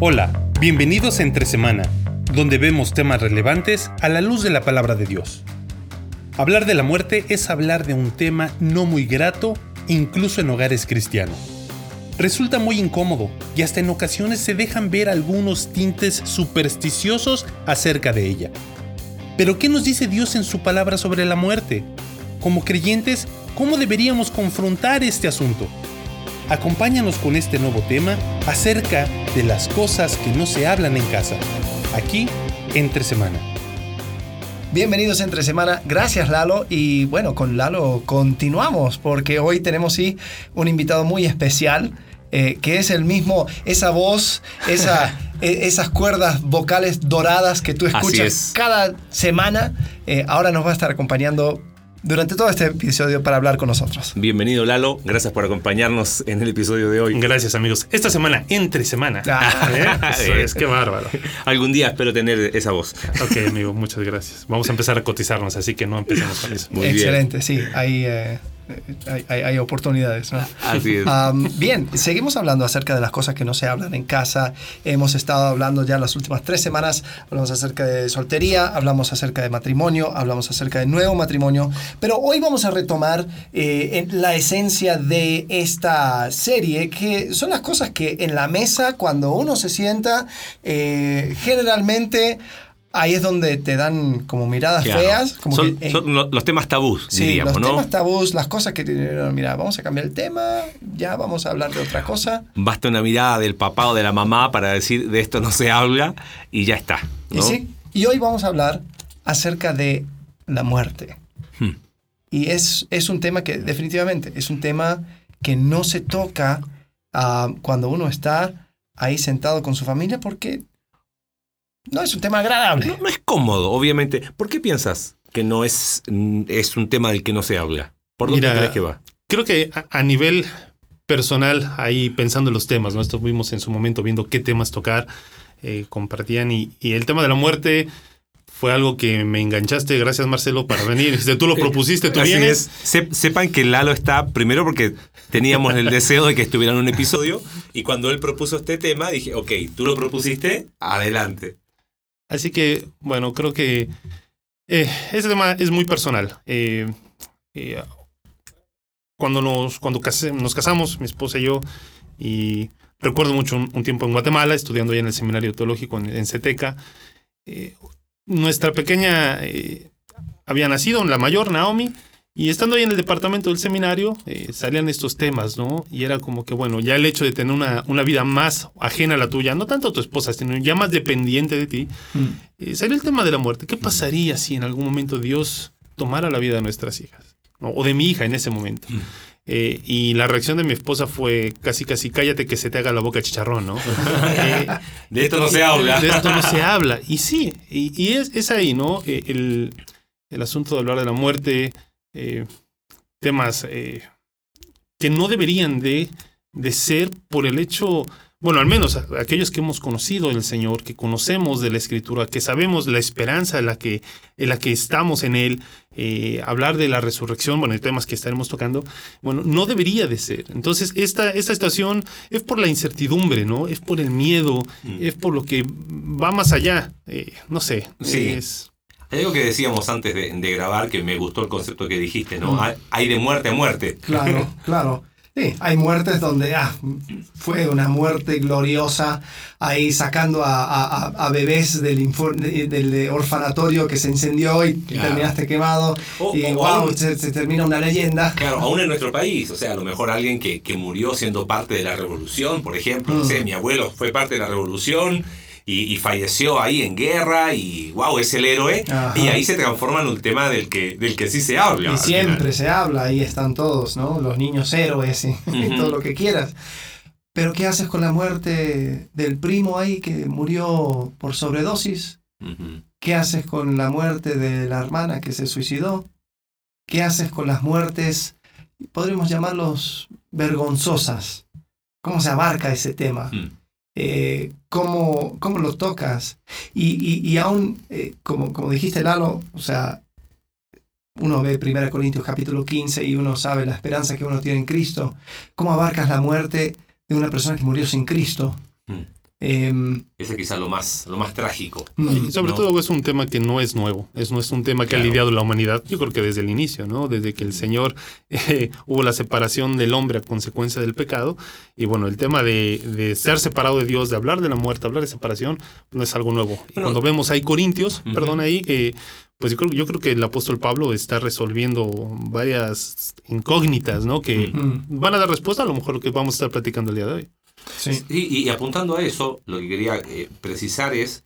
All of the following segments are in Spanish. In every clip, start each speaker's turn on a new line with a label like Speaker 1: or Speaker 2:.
Speaker 1: Hola, bienvenidos a Entre Semana, donde vemos temas relevantes a la luz de la palabra de Dios. Hablar de la muerte es hablar de un tema no muy grato, incluso en hogares cristianos. Resulta muy incómodo y hasta en ocasiones se dejan ver algunos tintes supersticiosos acerca de ella. Pero ¿qué nos dice Dios en su palabra sobre la muerte? Como creyentes, ¿cómo deberíamos confrontar este asunto? Acompáñanos con este nuevo tema acerca de las cosas que no se hablan en casa, aquí entre semana.
Speaker 2: Bienvenidos entre semana, gracias Lalo. Y bueno, con Lalo continuamos porque hoy tenemos sí un invitado muy especial eh, que es el mismo, esa voz, esa, e, esas cuerdas vocales doradas que tú escuchas cada semana, eh, ahora nos va a estar acompañando durante todo este episodio para hablar con nosotros.
Speaker 3: Bienvenido Lalo, gracias por acompañarnos en el episodio de hoy.
Speaker 1: Gracias amigos. Esta semana, entre semana. Ah. ¿Eh? Eso es, qué bárbaro.
Speaker 3: Algún día espero tener esa voz.
Speaker 1: Ok amigo, muchas gracias. Vamos a empezar a cotizarnos, así que no empecemos con eso.
Speaker 2: Muy Excelente, sí. Ahí... Eh, hay, oportunidades.
Speaker 3: Así es.
Speaker 2: bien, seguimos hablando acerca de las cosas que no se hablan en casa. Hemos estado hablando ya las últimas tres semanas, hablamos acerca de soltería, hablamos acerca de matrimonio, hablamos acerca de nuevo matrimonio, pero hoy vamos a retomar eh, la esencia de esta serie, que son las cosas que en la mesa, cuando uno se sienta, eh, generalmente ahí es donde te dan como miradas feas. Como
Speaker 3: son, los temas tabús,
Speaker 2: sí,
Speaker 3: diríamos,
Speaker 2: los
Speaker 3: ¿no?
Speaker 2: temas tabús, las cosas que tienen, mira, vamos a cambiar el tema, ya vamos a hablar de otra cosa.
Speaker 3: Basta una mirada del papá o de la mamá para decir de esto no se habla y ya está.
Speaker 2: Y sí, y hoy vamos a hablar acerca de la muerte. Hmm. Y es, es un tema que definitivamente es un tema que no se toca ah, cuando uno está ahí sentado con su familia porque no es un tema agradable.
Speaker 3: No, es cómodo, obviamente. ¿Por qué piensas que no es, es un tema del que no se habla? ¿Por dónde crees que va?
Speaker 1: Creo que a, nivel personal, ahí pensando en los temas, ¿no? Estuvimos en su momento viendo qué temas tocar, eh, compartían y, el tema de la muerte fue algo que me enganchaste, gracias Marcelo, para venir. Tú lo propusiste, tú vienes.
Speaker 3: sepan que Lalo está, primero porque teníamos el deseo de que estuviera en un episodio, y cuando él propuso este tema, dije, ok, tú lo propusiste, adelante.
Speaker 1: Así que, bueno, creo que eh, ese tema es muy personal. Eh, eh, cuando nos, cuando nos casamos, mi esposa y yo, y recuerdo mucho un, tiempo en Guatemala, estudiando ya en el seminario teológico en, en Ceteca, nuestra pequeña había nacido, la mayor, Naomi, y estando ahí en el departamento del seminario, eh, salían estos temas, ¿no? Y era como que, bueno, ya el hecho de tener una, una vida más ajena a la tuya, no tanto a tu esposa, sino ya más dependiente de ti, mm. eh, salió el tema de la muerte. ¿Qué pasaría si en algún momento Dios tomara la vida de nuestras hijas? O de mi hija en ese momento. Mm. Eh, y la reacción de mi esposa fue casi, casi, cállate que se te haga la boca chicharrón, ¿no?
Speaker 3: de esto no se habla.
Speaker 1: De esto no se habla. Y sí, y, es, es, ahí, ¿no? el, el asunto de hablar de la muerte eh, temas eh, que no deberían de, de ser por el hecho, bueno, al menos aquellos que hemos conocido del Señor, que conocemos de la Escritura, que sabemos la esperanza en la que, en la que estamos en Él, eh, hablar de la resurrección, bueno, temas que estaremos tocando, bueno, no debería de ser. Entonces, esta, esta estación es por la incertidumbre, ¿no? Es por el miedo, mm. es por lo que va más allá, no sé.
Speaker 3: Sí.
Speaker 1: Es,
Speaker 3: hay algo que decíamos antes de, grabar que me gustó el concepto que dijiste, ¿no? Mm. Hay de muerte a muerte.
Speaker 2: Claro, claro. Sí, hay muertes donde ah, fue una muerte gloriosa, ahí sacando a, bebés del, del, orfanatorio que se incendió y terminaste quemado. y wow, se, termina una leyenda.
Speaker 3: Claro, aún en nuestro país, o sea, a lo mejor alguien que, que murió siendo parte de la revolución, por ejemplo, no sé, mm. mi abuelo fue parte de la revolución y, falleció ahí en guerra y wow, es el héroe. Y ahí se transforma en un tema del que, del que sí se habla.
Speaker 2: Y siempre se habla, ahí están todos, ¿no? Los niños héroes y, todo lo que quieras. Pero ¿qué haces con la muerte del primo ahí que murió por sobredosis? ¿Qué haces con la muerte de la hermana que se suicidó? ¿Qué haces con las muertes, podríamos llamarlos vergonzosas? ¿Cómo se abarca ese tema? Mm. Eh, cómo, cómo, lo tocas. Y, y, aún, eh, como, como dijiste Lalo, o sea, uno ve 1 Corintios capítulo 15 y uno sabe la esperanza que uno tiene en Cristo. ¿Cómo abarcas la muerte de una persona que murió sin Cristo? Mm. Em,
Speaker 3: Ese quizá lo más, lo más trágico.
Speaker 2: mm,
Speaker 1: Y sobre
Speaker 3: No.
Speaker 1: todo es un tema que no es nuevo, es, no es un tema que
Speaker 3: Claro.
Speaker 1: ha lidiado la humanidad, yo creo que desde el inicio, ¿no? Desde que el Señor eh, hubo la separación del hombre a consecuencia del pecado, y bueno, el tema de, de ser separado de Dios, de hablar de la muerte, hablar de separación, no es algo nuevo. Y cuando vemos ahí Corintios, perdón, ahí, que pues yo creo, yo creo que el apóstol Pablo está resolviendo varias incógnitas, ¿no? Que
Speaker 2: mm,
Speaker 1: van a dar respuesta a lo mejor lo que vamos a estar platicando el día de hoy.
Speaker 3: Y, apuntando a eso, lo que quería eh, precisar es,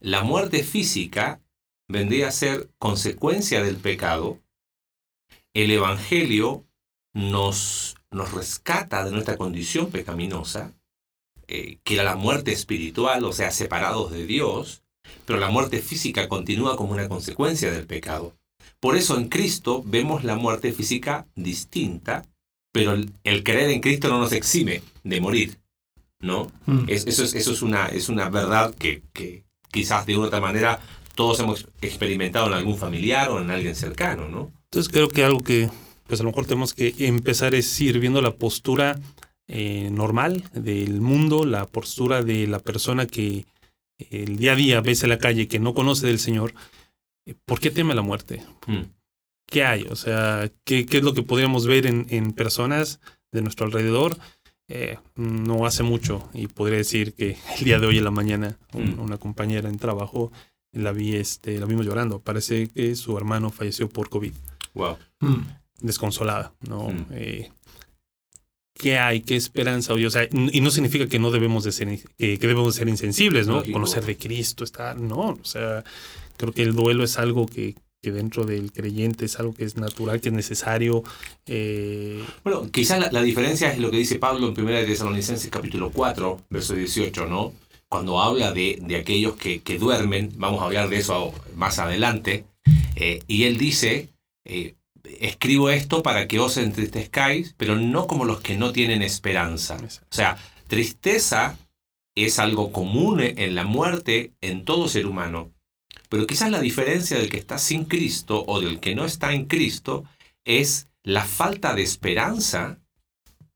Speaker 3: la muerte física vendría a ser consecuencia del pecado. El Evangelio nos, nos rescata de nuestra condición pecaminosa, eh, que era la muerte espiritual, o sea, separados de Dios, pero la muerte física continúa como una consecuencia del pecado. Por eso en Cristo vemos la muerte física distinta, pero el creer en Cristo no nos exime de morir. ¿No?
Speaker 2: Mm.
Speaker 3: Es- eso es, eso es, una, es una verdad que, que quizás de una u otra manera todos hemos experimentado en algún familiar o en alguien cercano, ¿no?
Speaker 1: Entonces creo que algo que pues a lo mejor tenemos que empezar es ir viendo la postura eh, normal del mundo, la postura de la persona que el día a día ves en la calle que no conoce del Señor. Eh, ¿Por qué teme la muerte?
Speaker 3: Mm.
Speaker 1: ¿Qué hay? O sea, ¿qué, qué es lo que podríamos ver en, en personas de nuestro alrededor? Eh, no hace mucho y podría decir que el día de hoy en la mañana un-
Speaker 3: Mm.
Speaker 1: una compañera en trabajo la vi este la vimos llorando parece que su hermano falleció por covid
Speaker 3: Wow.
Speaker 2: Mm.
Speaker 1: desconsolada, ¿no?
Speaker 3: Mm.
Speaker 1: Eh, ¿Qué hay? ¿Qué esperanza? O sea, y no significa que no debemos de ser, que, que debemos de ser insensibles, ¿no?
Speaker 3: Lógico.
Speaker 1: Conocer de Cristo, está, no, o sea, creo que el duelo es algo que, que dentro del creyente es algo que es natural, que es necesario. eh,
Speaker 3: Bueno, quizás la, la diferencia es lo que dice Pablo en 1 de Tesalonicenses capítulo 4, verso 18, ¿no? Cuando habla de, de aquellos que, que duermen, vamos a hablar de eso más adelante, eh, y él dice, eh, escribo esto para que os entristezcáis, pero no como los que no tienen esperanza. O sea, tristeza es algo común en la muerte en todo ser humano, pero quizás la diferencia del que está sin Cristo o del que no está en Cristo es la falta de esperanza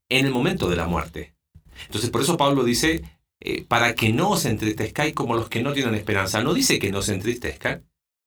Speaker 3: en el momento de la muerte. Entonces, por eso Pablo dice, eh, para que no os entristezcáis como los que no tienen esperanza. No dice que no se entristezcan,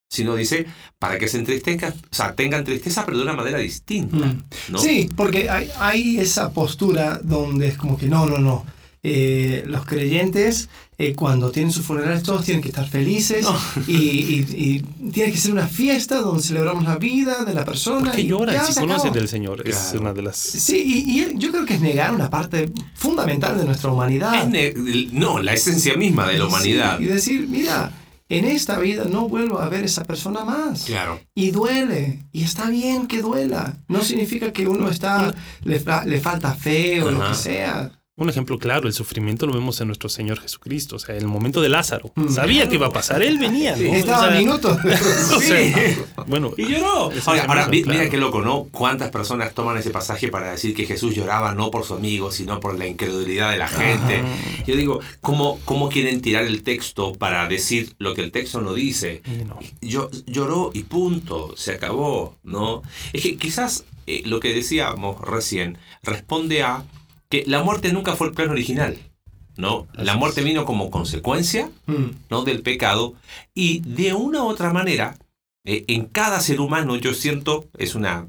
Speaker 3: sino dice para que se entristezcan, o sea, tengan tristeza, pero de una manera distinta.
Speaker 2: Mm.
Speaker 3: ¿no?
Speaker 2: Sí, porque hay, hay esa postura donde es como que no, no, no. Eh, los creyentes, eh, cuando tienen sus funerales, todos tienen que estar felices
Speaker 3: No.
Speaker 2: y, y- y tiene que ser una fiesta donde celebramos la vida de la persona.
Speaker 1: ¿Por qué
Speaker 2: y
Speaker 1: si
Speaker 2: acabó.
Speaker 1: del Señor? Es
Speaker 3: Claro.
Speaker 1: una de las...
Speaker 2: Sí, y, y yo creo que es negar una parte fundamental de nuestra humanidad.
Speaker 3: Es no, la esencia misma de la humanidad.
Speaker 2: Sí, y decir, mira, en esta vida no vuelvo a ver esa persona más.
Speaker 3: Claro.
Speaker 2: Y duele, y está bien que duela. No significa que uno está, le, le falta fe o lo
Speaker 3: Ajá.
Speaker 2: que sea.
Speaker 1: Un ejemplo claro, el sufrimiento lo vemos en nuestro Señor Jesucristo. O sea, el momento de Lázaro.
Speaker 2: Mm.
Speaker 1: Sabía que iba a pasar, él venía. ¿no? O
Speaker 2: Estaba a
Speaker 1: sea,
Speaker 2: minutos.
Speaker 1: o sea, bueno,
Speaker 3: Y lloró. Ahora, mira
Speaker 1: claro.
Speaker 3: qué loco, ¿no? ¿Cuántas personas toman ese pasaje para decir que Jesús lloraba no por su amigo, sino por la incredulidad de la gente?
Speaker 1: Ajá.
Speaker 3: Yo digo, ¿cómo, ¿cómo quieren tirar el texto para decir lo que el texto no dice?
Speaker 1: no.
Speaker 3: Yo, lloró y punto, se acabó, ¿no? Es que quizás eh, lo que decíamos recién responde a que la muerte nunca fue el plan original, ¿no? La muerte vino como consecuencia
Speaker 2: Mm,
Speaker 3: ¿no? del pecado y de una u otra manera eh, en cada ser humano yo siento es una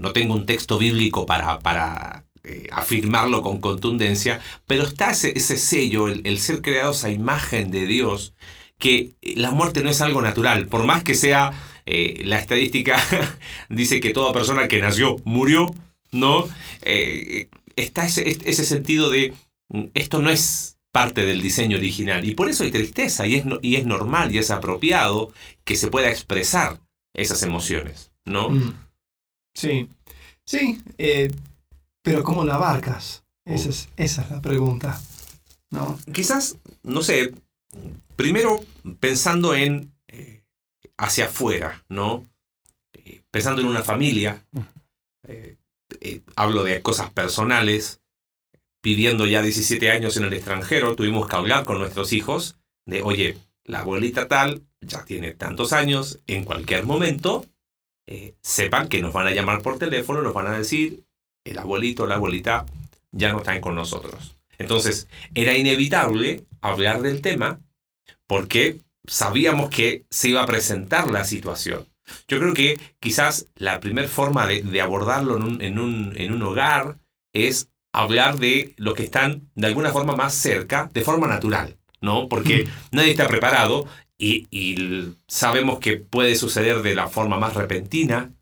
Speaker 3: no, tengo un texto bíblico para para eh, afirmarlo con contundencia pero está ese, ese sello el, el ser creados a imagen de Dios que eh, la muerte no es algo natural por más que sea eh, la estadística dice que toda persona que nació murió no está ese, ese sentido de mm, esto no es parte del diseño original y por eso hay tristeza y es, no- y es normal y es apropiado que se pueda expresar esas emociones, ¿no?
Speaker 2: mm. Sí, sí, eh, pero ¿cómo la abarcas? Esa es, esa es la pregunta. ¿no?
Speaker 3: Quizás, no sé, primero pensando en eh, hacia afuera, ¿no? Eh, pensando en una familia, eh, eh, hablo de cosas personales, viviendo ya 17 años en el extranjero, tuvimos que hablar con nuestros hijos de, oye, la abuelita tal ya tiene tantos años, en cualquier momento, eh, sepan que nos van a llamar por teléfono, nos van a decir, el abuelito o la abuelita ya no están con nosotros. Entonces, era inevitable hablar del tema porque sabíamos que se iba a presentar la situación. Yo creo que quizás la primera forma de, abordarlo en un, en un hogar es hablar de los que están de alguna forma más cerca, de forma natural, ¿no? Porque nadie está preparado y, sabemos que puede suceder de la forma más repentina,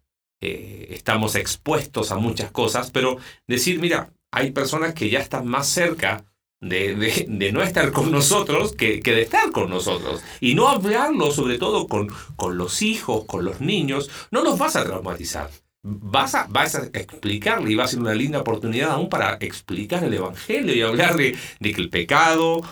Speaker 3: eh, estamos expuestos a muchas cosas, pero decir, mira, hay personas que ya están más cerca de, de, no estar con nosotros que, que, de estar con nosotros. Y no hablarlo, sobre todo con, con los hijos, con los niños, no los vas a traumatizar vas a, vas a explicarle y va a ser una linda oportunidad aún para explicar el Evangelio y hablar de, que el pecado,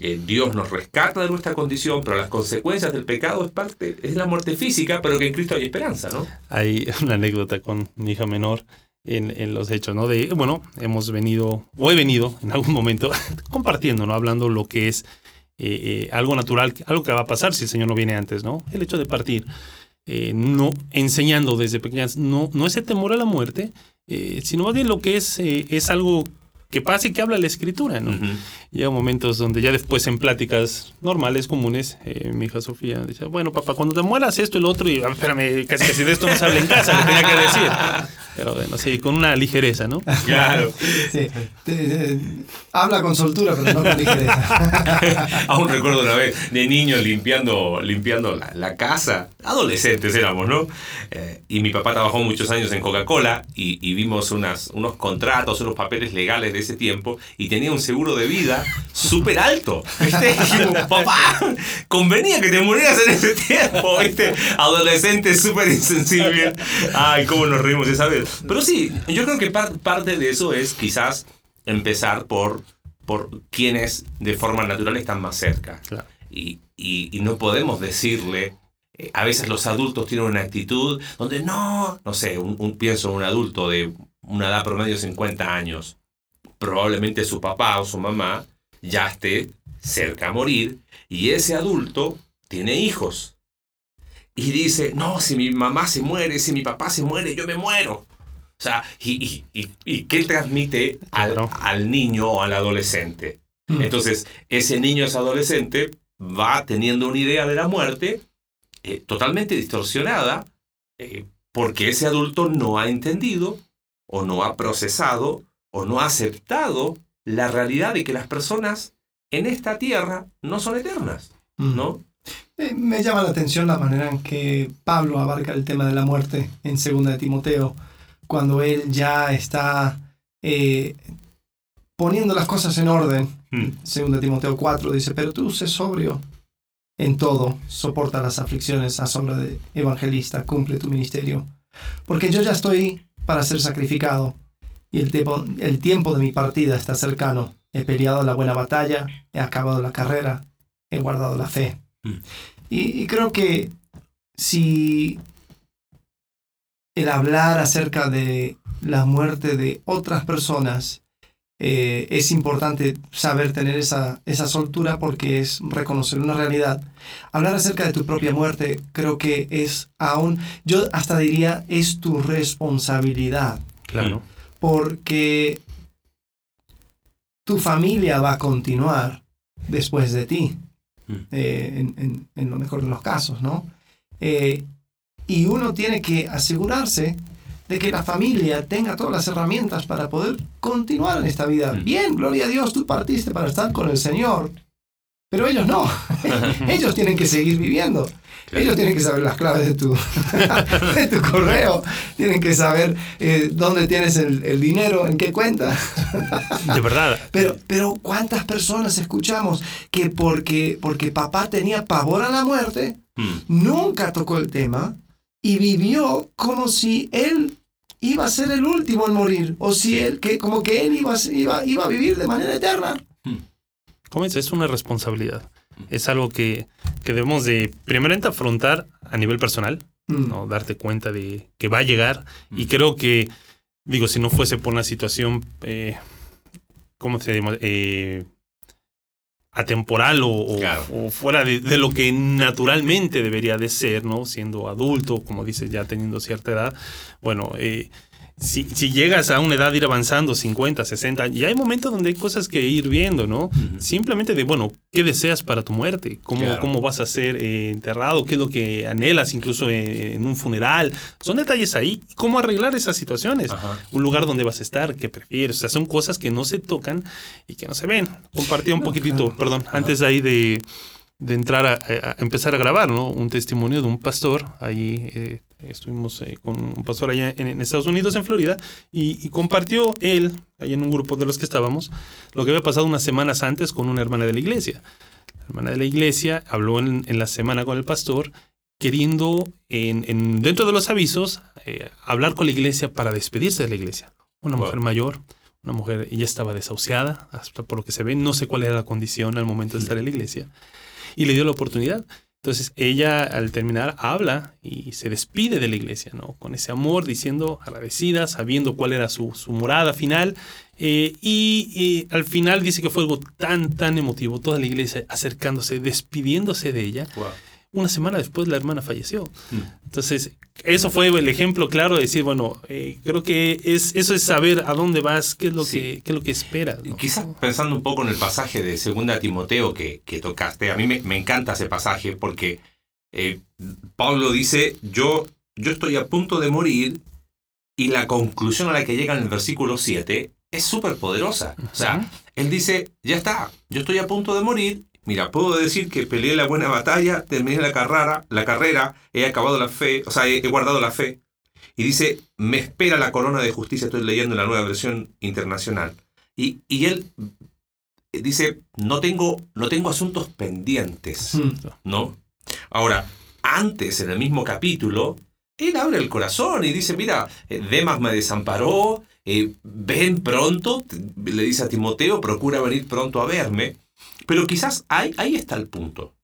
Speaker 3: eh, Dios nos rescata de nuestra condición, pero las consecuencias del pecado es parte, es la muerte física, pero que en Cristo hay esperanza, ¿no?
Speaker 1: Hay una anécdota con mi hija menor en, los hechos, ¿no? De, bueno, hemos venido, o he venido en algún momento compartiendo, ¿no? Hablando lo que es eh, eh, algo natural, algo que va a pasar si el Señor no viene antes, ¿no? El hecho de partir. Eh, no enseñando desde pequeñas, no, no ese temor a la muerte, eh, sino más bien lo que es, es algo que pasa y que habla la escritura, ¿no? Llega momentos donde ya después en pláticas normales, comunes, mi hija Sofía dice, bueno, papá, cuando te mueras esto y lo otro, y ah, espérame, casi casi de esto no se habla en casa, le tenía que decir. Pero bueno, sí, con una ligereza, ¿no?
Speaker 3: Claro.
Speaker 2: Sí. habla con soltura, pero no con ligereza.
Speaker 3: Aún recuerdo una vez de niño limpiando, limpiando la, casa. Adolescentes éramos, ¿no? Eh, y mi papá trabajó muchos años en Coca-Cola y, vimos unas, unos contratos, unos papeles legales de ese tiempo y tenía un seguro de vida súper alto. ¿Viste? dijimos, papá, convenía que te murieras en ese tiempo, ¿viste? Adolescente súper insensible. Ay, cómo nos reímos esa vez. Pero sí, yo creo que parte de eso es quizás empezar por, por quienes de forma natural están más cerca. Y, y, no podemos decirle, eh, a veces los adultos tienen una actitud donde no, no sé, un, pienso en un adulto de una edad promedio de 50 años, probablemente su papá o su mamá ya esté cerca a morir y ese adulto tiene hijos. Y dice, no, si mi mamá se muere, si mi papá se muere, yo me muero. O sea, ¿y, y, qué transmite al, niño o al adolescente? Mm. Entonces, ese niño, ese adolescente, va teniendo una idea de la muerte eh, totalmente distorsionada eh, porque ese adulto no ha entendido o no ha procesado o no ha aceptado la realidad de que las personas en esta tierra no son eternas, mm. ¿no?
Speaker 2: Me llama la atención la manera en que Pablo abarca el tema de la muerte en 2 de Timoteo cuando él ya está eh, poniendo las cosas en orden. Hmm. Según Timoteo 4 dice, pero tú sé sobrio en todo, soporta las aflicciones, asombra de evangelista, cumple tu ministerio. Porque yo ya estoy para ser sacrificado y el tiempo, el tiempo de mi partida está cercano. He peleado la buena batalla, he acabado la carrera, he guardado la fe. Hmm. y creo que si el hablar acerca de la muerte de otras personas, eh, es importante saber tener esa, esa soltura porque es reconocer una realidad. Hablar acerca de tu propia muerte creo que es aún, yo hasta diría, es tu responsabilidad.
Speaker 1: Claro.
Speaker 2: Porque tu familia va a continuar después de ti, mm. eh, en, lo mejor de los casos, ¿no? Eh, y uno tiene que asegurarse de que la familia tenga todas las herramientas para poder continuar en esta vida. Mm. Bien, gloria a Dios, tú partiste para estar con el Señor, pero ellos no. ellos tienen que seguir viviendo. Ellos tienen que saber las claves de tu, de tu correo, tienen que saber eh, dónde tienes el, dinero, en qué cuenta.
Speaker 1: de verdad.
Speaker 2: Pero, pero ¿cuántas personas escuchamos que porque, porque papá tenía pavor a la muerte, mm. nunca tocó el tema, y vivió como si él iba a ser el último en morir, o si él, que, como que él iba, iba, iba a vivir de manera eterna. Hmm.
Speaker 1: ¿Cómo es? Es una responsabilidad. Es algo que, que debemos de, primeramente, afrontar a nivel personal, hmm. ¿no? darte cuenta de que va a llegar. Y hmm. creo que, digo, si no fuese por una situación, eh, ¿cómo se llama? Eh, atemporal o, fuera de, lo que naturalmente debería de ser, ¿no? Siendo adulto, como dices, ya teniendo cierta edad, bueno, eh, si, si, llegas a una edad de ir avanzando, 50, 60, y hay momentos donde hay cosas que ir viendo, ¿no? Simplemente de, bueno, ¿qué deseas para tu muerte? ¿Cómo, cómo vas a ser eh, enterrado? ¿Qué es lo que anhelas incluso en, un funeral? Son detalles ahí. ¿Cómo arreglar esas situaciones? Un lugar donde vas a estar, ¿qué prefieres? O sea, son cosas que no se tocan y que no se ven. Compartí un poquitito, perdón, antes ahí de de entrar a, empezar a grabar, ¿no? Un testimonio de un pastor, ahí eh, estuvimos eh, con un pastor allá en, Estados Unidos, en Florida, y, compartió él, ahí en un grupo de los que estábamos, lo que había pasado unas semanas antes con una hermana de la iglesia. La hermana de la iglesia habló en, la semana con el pastor, queriendo, en, dentro de los avisos, eh, hablar con la iglesia para despedirse de la iglesia. Una mujer mayor, una mujer, ella estaba desahuciada, hasta por lo que se ve, no sé cuál era la condición al momento de estar en la iglesia y le dio la oportunidad. Entonces ella al terminar habla y se despide de la iglesia, ¿no? Con ese amor, diciendo agradecida, sabiendo cuál era su, su morada final. Eh, y, al final dice que fue algo tan, tan emotivo, toda la iglesia acercándose, despidiéndose de ella una semana después la hermana falleció. Mm. Entonces, eso fue el ejemplo claro de decir, bueno, eh, creo que es, eso es saber a dónde vas, qué es lo, que, qué es lo que esperas.
Speaker 3: Quizás pensando un poco en el pasaje de Segunda Timoteo que, que tocaste, a mí me, encanta ese pasaje porque eh, Pablo dice, yo, yo estoy a punto de morir y la conclusión a la que llega en el versículo 7 es súper poderosa. O sea, él dice, ya está, yo estoy a punto de morir Mira, puedo decir que peleé la buena batalla, terminé la carrera, la carrera, he acabado la fe, o sea, he, guardado la fe. Y dice, me espera la corona de justicia, estoy leyendo la nueva versión internacional. Y, y él dice, no tengo, no tengo asuntos pendientes, hmm. ¿no? Ahora, antes, en el mismo capítulo, él abre el corazón y dice, mira, eh, Demas me desamparó, eh, ven pronto, le dice a Timoteo, procura venir pronto a verme. Pero quizás ahí, está el punto.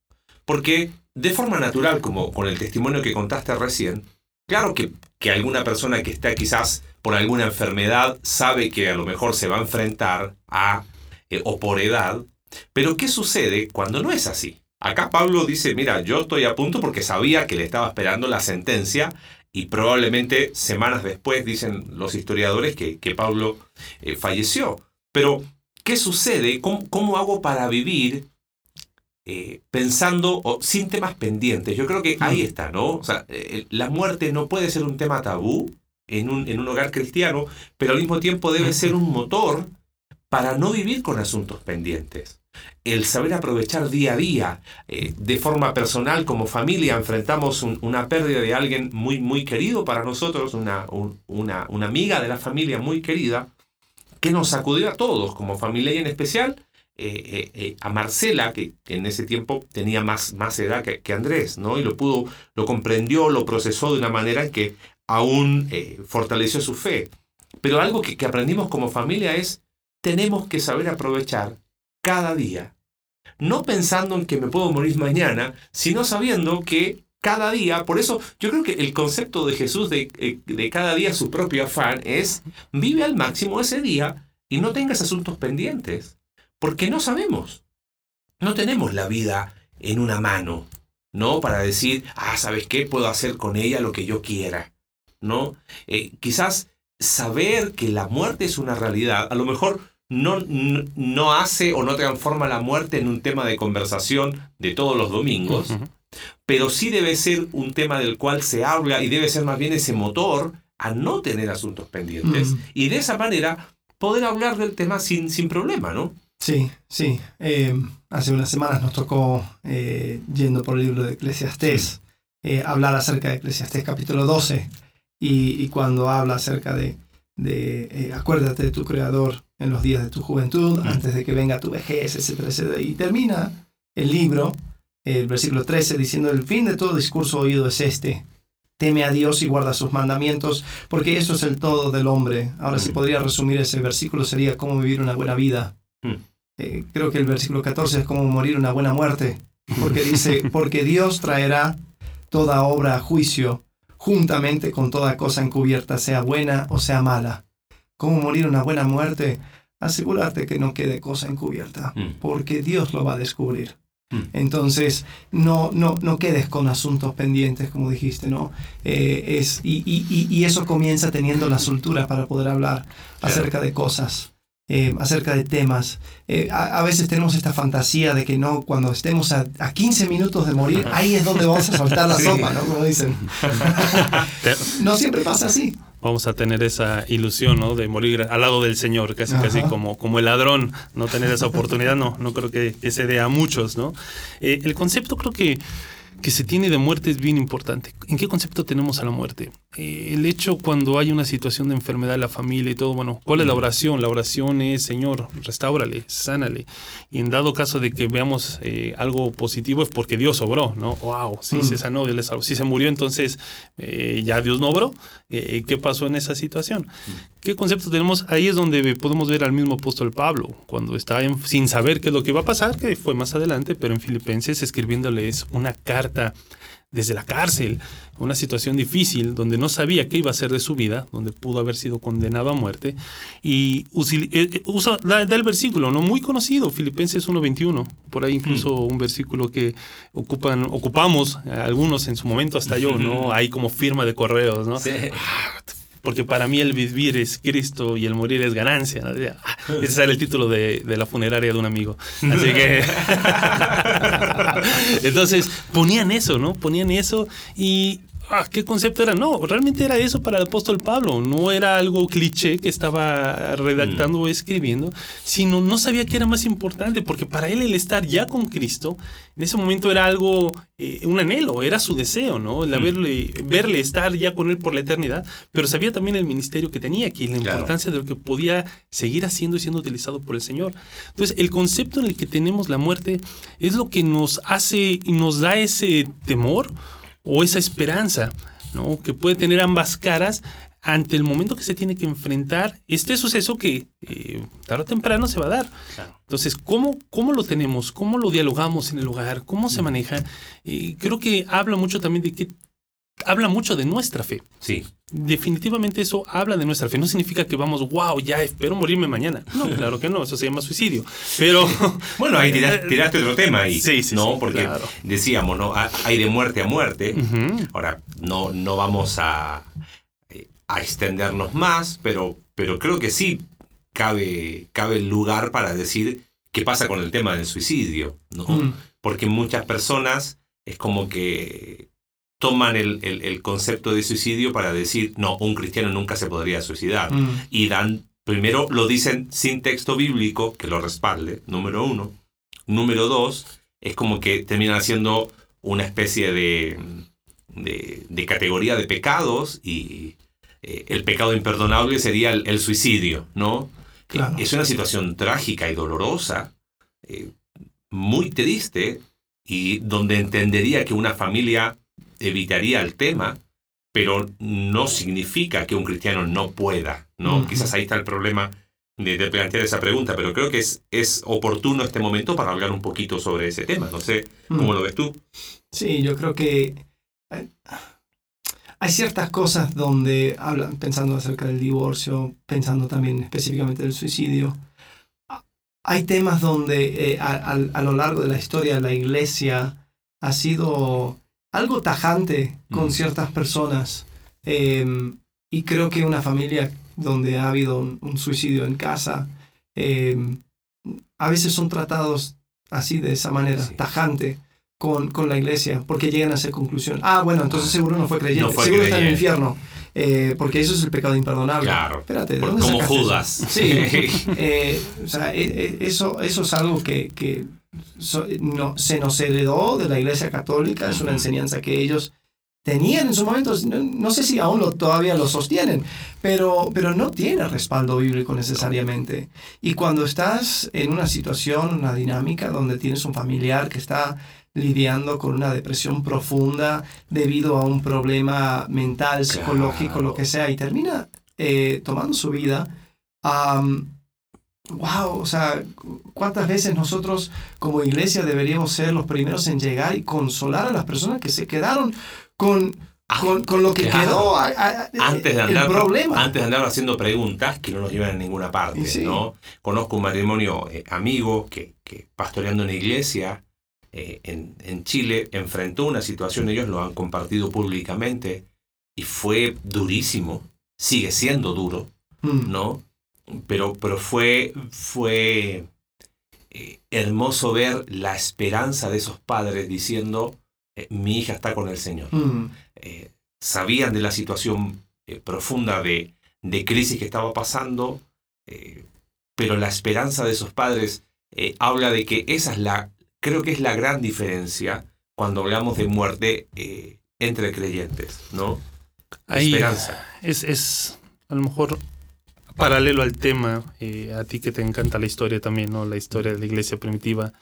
Speaker 3: Porque de forma natural, como con el testimonio que contaste recién, claro que, que alguna persona que está quizás por alguna enfermedad sabe que a lo mejor se va a enfrentar a, eh, o por edad, pero ¿qué sucede cuando no es así? Acá Pablo dice, mira, yo estoy a punto porque sabía que le estaba esperando la sentencia y probablemente semanas después, dicen los historiadores, que, que Pablo eh, falleció. Pero ¿Qué sucede? ¿Cómo, hago para vivir eh, pensando o, sin temas pendientes? Yo creo que ahí mm. está, ¿no? O sea, eh, la muerte no puede ser un tema tabú en un, en un hogar cristiano, pero al mismo tiempo debe ser un motor para no vivir con asuntos pendientes. El saber aprovechar día a día, eh, de forma personal, como familia, enfrentamos una pérdida de alguien muy, muy querido para nosotros, una, una, una amiga de la familia muy querida, que nos sacudió a todos como familia y en especial eh, eh, a Marcela, que, en ese tiempo tenía más, más edad que, Andrés, ¿no? Y lo pudo, lo comprendió, lo procesó de una manera que aún fortaleció su fe. Pero algo que, que aprendimos como familia es, tenemos que saber aprovechar cada día. No pensando en que me puedo morir mañana, sino sabiendo que cada día. Por eso yo creo que el concepto de Jesús de, eh, de, cada día su propio afán es vive al máximo ese día y no tengas asuntos pendientes. Porque no sabemos. No tenemos la vida en una mano, ¿no? Para decir, ah, ¿sabes qué? Puedo hacer con ella lo que yo quiera, ¿no? Eh, quizás saber que la muerte es una realidad, a lo mejor no, no, hace o no transforma la muerte en un tema de conversación de todos los domingos, pero sí debe ser un tema del cual se habla y debe ser más bien ese motor a no tener asuntos pendientes mm. y de esa manera poder hablar del tema sin, sin problema, ¿no?
Speaker 2: Sí, sí. Eh, hace unas semanas nos tocó, eh, yendo por el libro de Eclesiastés, eh, hablar acerca de Eclesiastés capítulo 12 y, cuando habla acerca de, de acuérdate de tu creador en los días de tu juventud, antes de que venga tu vejez, etcétera, etcétera. Y termina el libro el versículo 13, diciendo, el fin de todo discurso oído es este, teme a Dios y guarda sus mandamientos, porque eso es el todo del hombre. Ahora, si podría resumir ese versículo, sería cómo vivir una buena vida. Mm. Eh, creo que el versículo 14 es cómo morir una buena muerte, porque dice, porque Dios traerá toda obra a juicio, juntamente con toda cosa encubierta, sea buena o sea mala. ¿Cómo morir una buena muerte? Asegúrate que no quede cosa encubierta, mm. porque Dios lo va a descubrir. Mm. Entonces, no, no, no quedes con asuntos pendientes, como dijiste, ¿no? Eh, es, y, y, y, eso comienza teniendo la soltura para poder hablar acerca de cosas. Eh, acerca de temas. Eh, a, veces tenemos esta fantasía de que no, cuando estemos a, 15 minutos de morir, ahí es donde vamos a soltar la sopa, ¿no? Como dicen. no siempre pasa así.
Speaker 1: Vamos a tener esa ilusión, ¿no? De morir al lado del Señor, casi, casi como, como el ladrón, no tener esa oportunidad, no, no creo que, se dé a muchos, ¿no? Eh, el concepto creo que que se tiene de muerte es bien importante. ¿En qué concepto tenemos a la muerte? Eh, el hecho cuando hay una situación de enfermedad en la familia y todo, bueno, ¿cuál es la oración? La oración es, Señor, restáurale, sánale. Y en dado caso de que veamos eh, algo positivo es porque Dios obró, ¿no? ¡Wow! Sí, se sanó, Dios le salvó. Si se murió, entonces eh, ya Dios no obró. ¿Qué pasó en esa situación? ¿Qué concepto tenemos? Ahí es donde podemos ver al mismo apóstol Pablo, cuando está sin saber qué es lo que va a pasar, que fue más adelante, pero en Filipenses escribiéndoles una carta desde la cárcel, una situación difícil donde no sabía qué iba a hacer de su vida, donde pudo haber sido condenado a muerte, y eh, eh, usa, da, el versículo, ¿no? Muy conocido, Filipenses 1.21, por ahí incluso mm. un versículo que ocupan, ocupamos eh, algunos en su momento, hasta yo, ¿no? Ahí como firma de correos, ¿no? Ah, porque para mí el vivir es Cristo y el morir es ganancia. Ese era el título de, de la funeraria de un amigo. Así que... Entonces ponían eso, ¿no? Ponían eso y ah, ¿qué concepto era? No, realmente era eso para el apóstol Pablo, no era algo cliché que estaba redactando o escribiendo, sino no sabía qué era más importante, porque para él el estar ya con Cristo, en ese momento era algo, eh, un anhelo, era su deseo, ¿no? El verle, verle estar ya con él por la eternidad, pero sabía también el ministerio que tenía aquí, la importancia de lo que podía seguir haciendo y siendo utilizado por el Señor. Entonces, el concepto en el que tenemos la muerte es lo que nos hace y nos da ese temor o esa esperanza, ¿no? Que puede tener ambas caras ante el momento que se tiene que enfrentar este suceso que eh, tarde o temprano se va a dar. Entonces, ¿cómo, ¿cómo lo tenemos? ¿Cómo lo dialogamos en el hogar? ¿Cómo se maneja? Eh, creo que habla mucho también de que habla mucho de nuestra fe.
Speaker 3: Sí.
Speaker 1: Definitivamente eso habla de nuestra fe. No significa que vamos, wow, ya espero morirme mañana. No, claro que no, eso se llama suicidio. Pero.
Speaker 3: bueno, ahí tiraste, otro tema ahí. Sí, sí. ¿no? Porque decíamos, ¿no? Hay de muerte a muerte. Ahora, no, no vamos a, a extendernos más, pero, pero creo que sí cabe, cabe el lugar para decir qué pasa con el tema del suicidio, ¿no? Mm. Porque muchas personas es como que toman el, el, concepto de suicidio para decir, no, un cristiano nunca se podría suicidar. Mm. Y dan, primero lo dicen sin texto bíblico que lo respalde, número uno. Número dos, es como que terminan haciendo una especie de, de, categoría de pecados y eh, el pecado imperdonable sería el, suicidio, ¿no? Es una situación trágica y dolorosa, eh, muy triste, y donde entendería que una familia evitaría el tema, pero no significa que un cristiano no pueda, ¿no? Quizás ahí está el problema de, plantear esa pregunta, pero creo que es, es oportuno este momento para hablar un poquito sobre ese tema. No sé, ¿cómo lo ves tú?
Speaker 2: Sí, yo creo que hay, ciertas cosas donde hablan, pensando acerca del divorcio, pensando también específicamente del suicidio, hay temas donde eh, a, lo largo de la historia la iglesia ha sido algo tajante con ciertas personas. Em, y creo que una familia donde ha habido un, suicidio en casa, em, a veces son tratados así, de esa manera, tajante. Con, con, la iglesia, porque llegan a esa conclusión. Ah, bueno, entonces seguro no fue creyente, seguro está en el infierno, eh, porque eso es el pecado imperdonable.
Speaker 3: Claro. Espérate, Como Judas.
Speaker 2: Sí. Eh, o sea, e, e, eso, eso es algo que, que no, se nos heredó de la Iglesia Católica, es una enseñanza que ellos tenían en su momento, no, sé si aún lo, todavía lo sostienen, pero, pero no tiene respaldo bíblico necesariamente. Y cuando estás en una situación, una dinámica donde tienes un familiar que está lidiando con una depresión profunda debido a un problema mental, psicológico, lo que sea, y termina eh, tomando su vida, wow, o sea, ¿cuántas veces nosotros como iglesia deberíamos ser los primeros en llegar y consolar a las personas que se quedaron con, ah, con, lo que quedó
Speaker 3: antes de andar, problema? Antes de andar haciendo preguntas que no nos llevan a ninguna parte, ¿no? Conozco un matrimonio eh, amigo que, que pastoreando en la iglesia eh, en, en, Chile enfrentó una situación, ellos lo han compartido públicamente, y fue durísimo, sigue siendo duro, mm. ¿no? Pero, pero fue, fue eh, hermoso ver la esperanza de esos padres diciendo, eh, mi hija está con el Señor. Mm. sabían de la situación profunda de, de, crisis que estaba pasando, pero la esperanza de esos padres habla de que esa es la, creo que es la gran diferencia cuando hablamos de muerte eh, entre creyentes, ¿no?
Speaker 1: Esperanza. Es, es a lo mejor paralelo al tema, eh, a ti que te encanta la historia también, ¿no? La historia de la iglesia primitiva.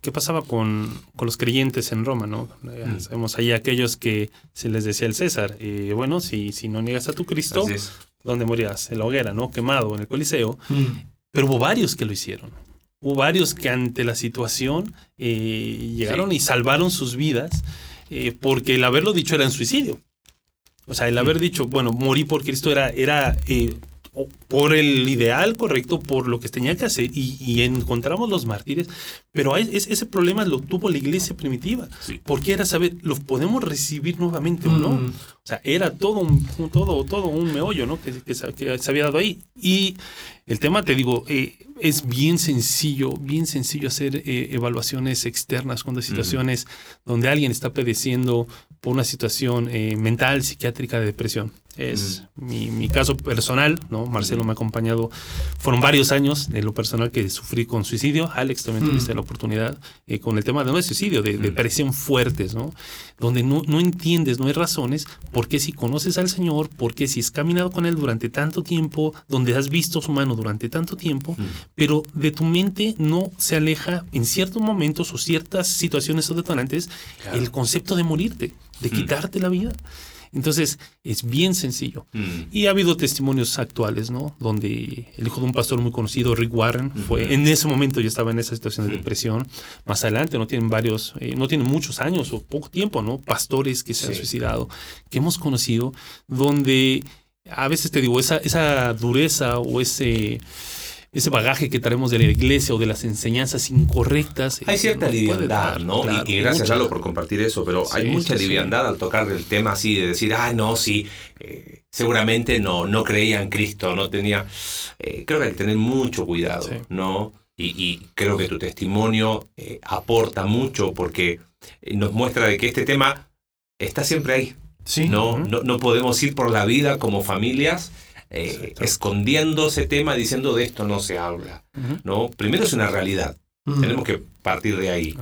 Speaker 1: ¿Qué pasaba con, con los creyentes en Roma, no? Eh, mm. Sabemos ahí aquellos que se les decía el César, bueno, si, si no niegas a tu Cristo, ¿dónde morías? En la hoguera, ¿no? Quemado en el Coliseo. Mm. Pero hubo varios que lo hicieron. Hubo varios que ante la situación eh, llegaron y salvaron sus vidas eh, porque el haberlo dicho era en suicidio. O sea, el haber dicho, bueno, morí por Cristo era, era por el ideal correcto, por lo que tenía que hacer, y, encontramos los mártires, pero ese problema lo tuvo la iglesia primitiva, porque era saber, ¿lo podemos recibir nuevamente o no? Sea, era todo un, todo, todo un meollo, ¿no? Que, que, se había dado ahí. Y el tema, te digo, eh, es bien sencillo, bien sencillo hacer eh, evaluaciones externas cuando hay situaciones donde alguien está padeciendo por una situación eh, mental, psiquiátrica de depresión. Es mi, mi, caso personal, ¿no? Marcelo me ha acompañado, fueron varios años de lo personal que sufrí con suicidio. Alex también tuviste la oportunidad eh, con el tema de no de suicidio, de, depresión fuertes, ¿no? Donde no, no entiendes, no hay razones, por qué si conoces al Señor, por qué si has caminado con Él durante tanto tiempo, donde has visto su mano durante tanto tiempo, pero de tu mente no se aleja en ciertos momentos o ciertas situaciones o detonantes el concepto de morirte, de quitarte la vida. Entonces, es bien sencillo. Mm. Y ha habido testimonios actuales, ¿no? Donde el hijo de un pastor muy conocido, Rick Warren, fue, en ese momento yo estaba en esa situación de depresión. Más adelante, no tienen varios, eh, no tienen muchos años o poco tiempo, ¿no? Pastores que se han suicidado, que hemos conocido, donde a veces te digo, esa, esa dureza o ese ese bagaje que traemos de la iglesia o de las enseñanzas incorrectas.
Speaker 3: Hay cierta liviandad, ¿no? y, gracias, Lalo, por compartir eso, pero hay mucha liviandad al tocar el tema así, de decir, ah, no, sí, eh, seguramente no, no creía en Cristo, no tenía... Eh, creo que hay que tener mucho cuidado, ¿no? Y, creo que tu testimonio eh, aporta mucho porque nos muestra de que este tema está siempre ahí. Sí. No, no, no podemos ir por la vida como familias eh, escondiendo ese tema diciendo de esto no se habla. ¿no? Primero es una realidad. Tenemos que partir de ahí.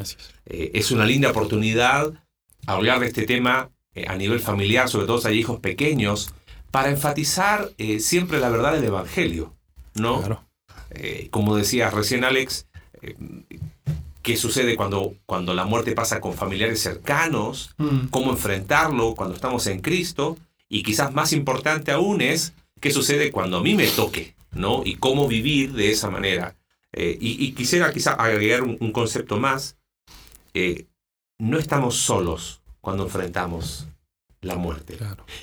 Speaker 3: Eh, es. una linda oportunidad hablar de este tema eh, a nivel familiar, sobre todo si hay hijos pequeños, para enfatizar siempre la verdad del Evangelio. ¿no? como decía recién Alex, qué sucede cuando, cuando la muerte pasa con familiares cercanos, cómo enfrentarlo cuando estamos en Cristo, y quizás más importante aún es qué sucede cuando a mí me toque, ¿no? Y cómo vivir de esa manera. Eh, y, quisiera quizá agregar un, concepto más. Eh, no estamos solos cuando enfrentamos la muerte.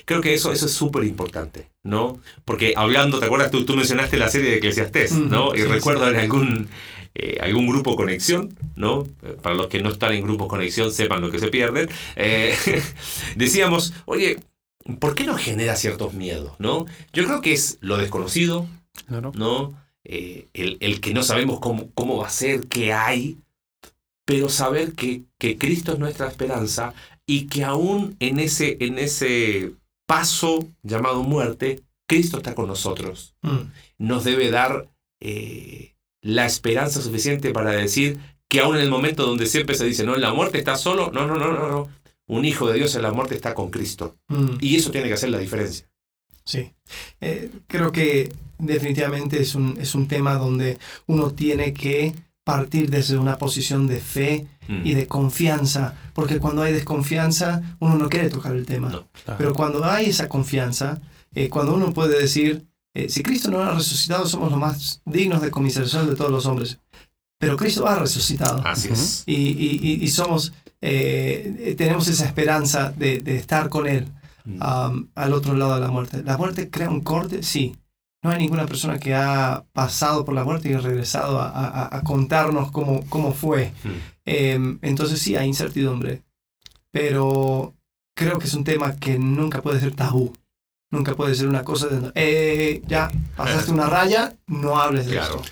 Speaker 3: Creo que eso, eso es súper importante, ¿no? Porque hablando, ¿te acuerdas? Tú, tú mencionaste la serie de Eclesiastés, ¿no? y recuerdo en algún, eh, algún grupo conexión, ¿no? Para los que no están en grupo conexión sepan lo que se pierden. decíamos, oye, ¿por qué nos genera ciertos miedos? ¿no? Yo creo que es lo desconocido, ¿no? Eh, el, que no sabemos cómo, cómo va a ser, qué hay, pero saber que, que, Cristo es nuestra esperanza y que aún en ese, en ese paso llamado muerte, Cristo está con nosotros. Mm. Nos debe dar eh, la esperanza suficiente para decir que aún en el momento donde siempre se dice, no, la muerte está solo, no, no, no, no, no, un hijo de Dios en la muerte está con Cristo. Mm. Y eso tiene que hacer la diferencia.
Speaker 2: Sí, eh, creo que definitivamente es un, es un tema donde uno tiene que partir desde una posición de fe y mm. de confianza, porque cuando hay desconfianza uno no quiere tocar el tema. Pero cuando hay esa confianza, eh, cuando uno puede decir, eh, si Cristo no ha resucitado, somos los más dignos de conmiseración de todos los hombres. Pero Cristo ha resucitado.
Speaker 3: Así es.
Speaker 2: Y, y, y somos eh, tenemos esa esperanza de, estar con Él um, al otro lado de la muerte. ¿La muerte crea un corte? Sí, no hay ninguna persona que ha pasado por la muerte y regresado a, contarnos cómo, cómo fue. Mm. Em, entonces sí, hay incertidumbre, pero creo que es un tema que nunca puede ser tabú. Nunca puede ser una cosa de, eh, ya, pasaste una raya, no hables de eso.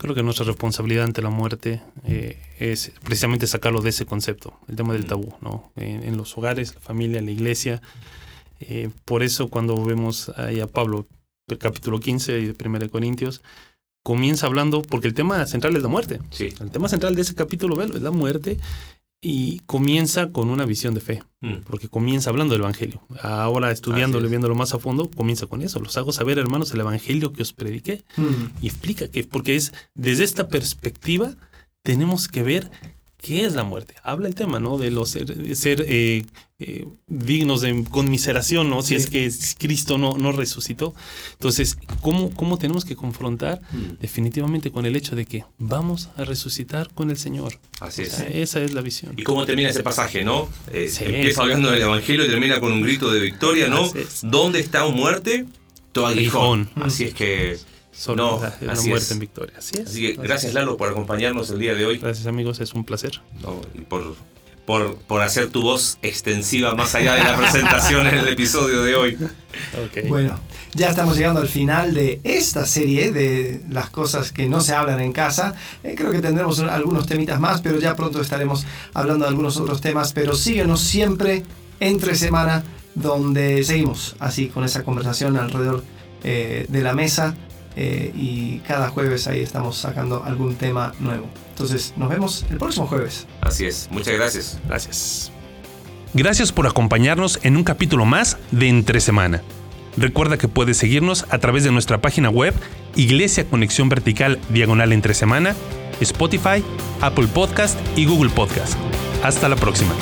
Speaker 1: Creo que nuestra responsabilidad ante la muerte eh, es precisamente sacarlo de ese concepto, el tema del mm. tabú, ¿no? En, los hogares, la familia, la iglesia. Eh, por eso cuando vemos ahí a Pablo, el capítulo 15 de 1 Corintios, comienza hablando, porque el tema central es la muerte.
Speaker 3: Sí.
Speaker 1: El tema central de ese capítulo es la muerte y comienza con una visión de fe, mm. porque comienza hablando del Evangelio. Ahora estudiándolo y viéndolo más a fondo, comienza con eso. Los hago saber, hermanos, el Evangelio que os prediqué. Mm. Y explica que, porque es desde esta perspectiva, tenemos que ver ¿Qué es la muerte? Habla el tema, ¿no? De los ser, ser eh, eh, dignos de conmiseración, ¿no? Si es que Cristo no, no resucitó. Entonces, ¿cómo, ¿cómo tenemos que confrontar mm. definitivamente con el hecho de que vamos a resucitar con el Señor?
Speaker 3: Así es.
Speaker 1: esa es la visión.
Speaker 3: ¿Y cómo termina ese pasaje, no? Eh, empieza hablando del Evangelio y termina con un grito de victoria, ¿no? ¿Dónde está un muerte? Tu aguijón. Así es que
Speaker 1: no, la, muerte en victoria. Así es.
Speaker 3: Así que gracias Lalo por acompañarnos el día de hoy.
Speaker 1: Gracias amigos, es un placer.
Speaker 3: y por, por, por, hacer tu voz extensiva más allá de la presentación en el episodio de hoy.
Speaker 2: Bueno, ya estamos llegando al final de esta serie de las cosas que no se hablan en casa. Eh, creo que tendremos algunos temitas más, pero ya pronto estaremos hablando de algunos otros temas. Pero síguenos siempre entre semana donde seguimos así con esa conversación alrededor eh, de la mesa eh, y cada jueves ahí estamos sacando algún tema nuevo. Entonces nos vemos el próximo jueves.
Speaker 3: Así es, muchas gracias.
Speaker 1: Gracias. Gracias por acompañarnos en un capítulo más de Entre Semana. Recuerda que puedes seguirnos a través de nuestra página web Iglesia Conexión Vertical Diagonal Entre Semana, Spotify, Apple Podcast y Google Podcast. Hasta la próxima.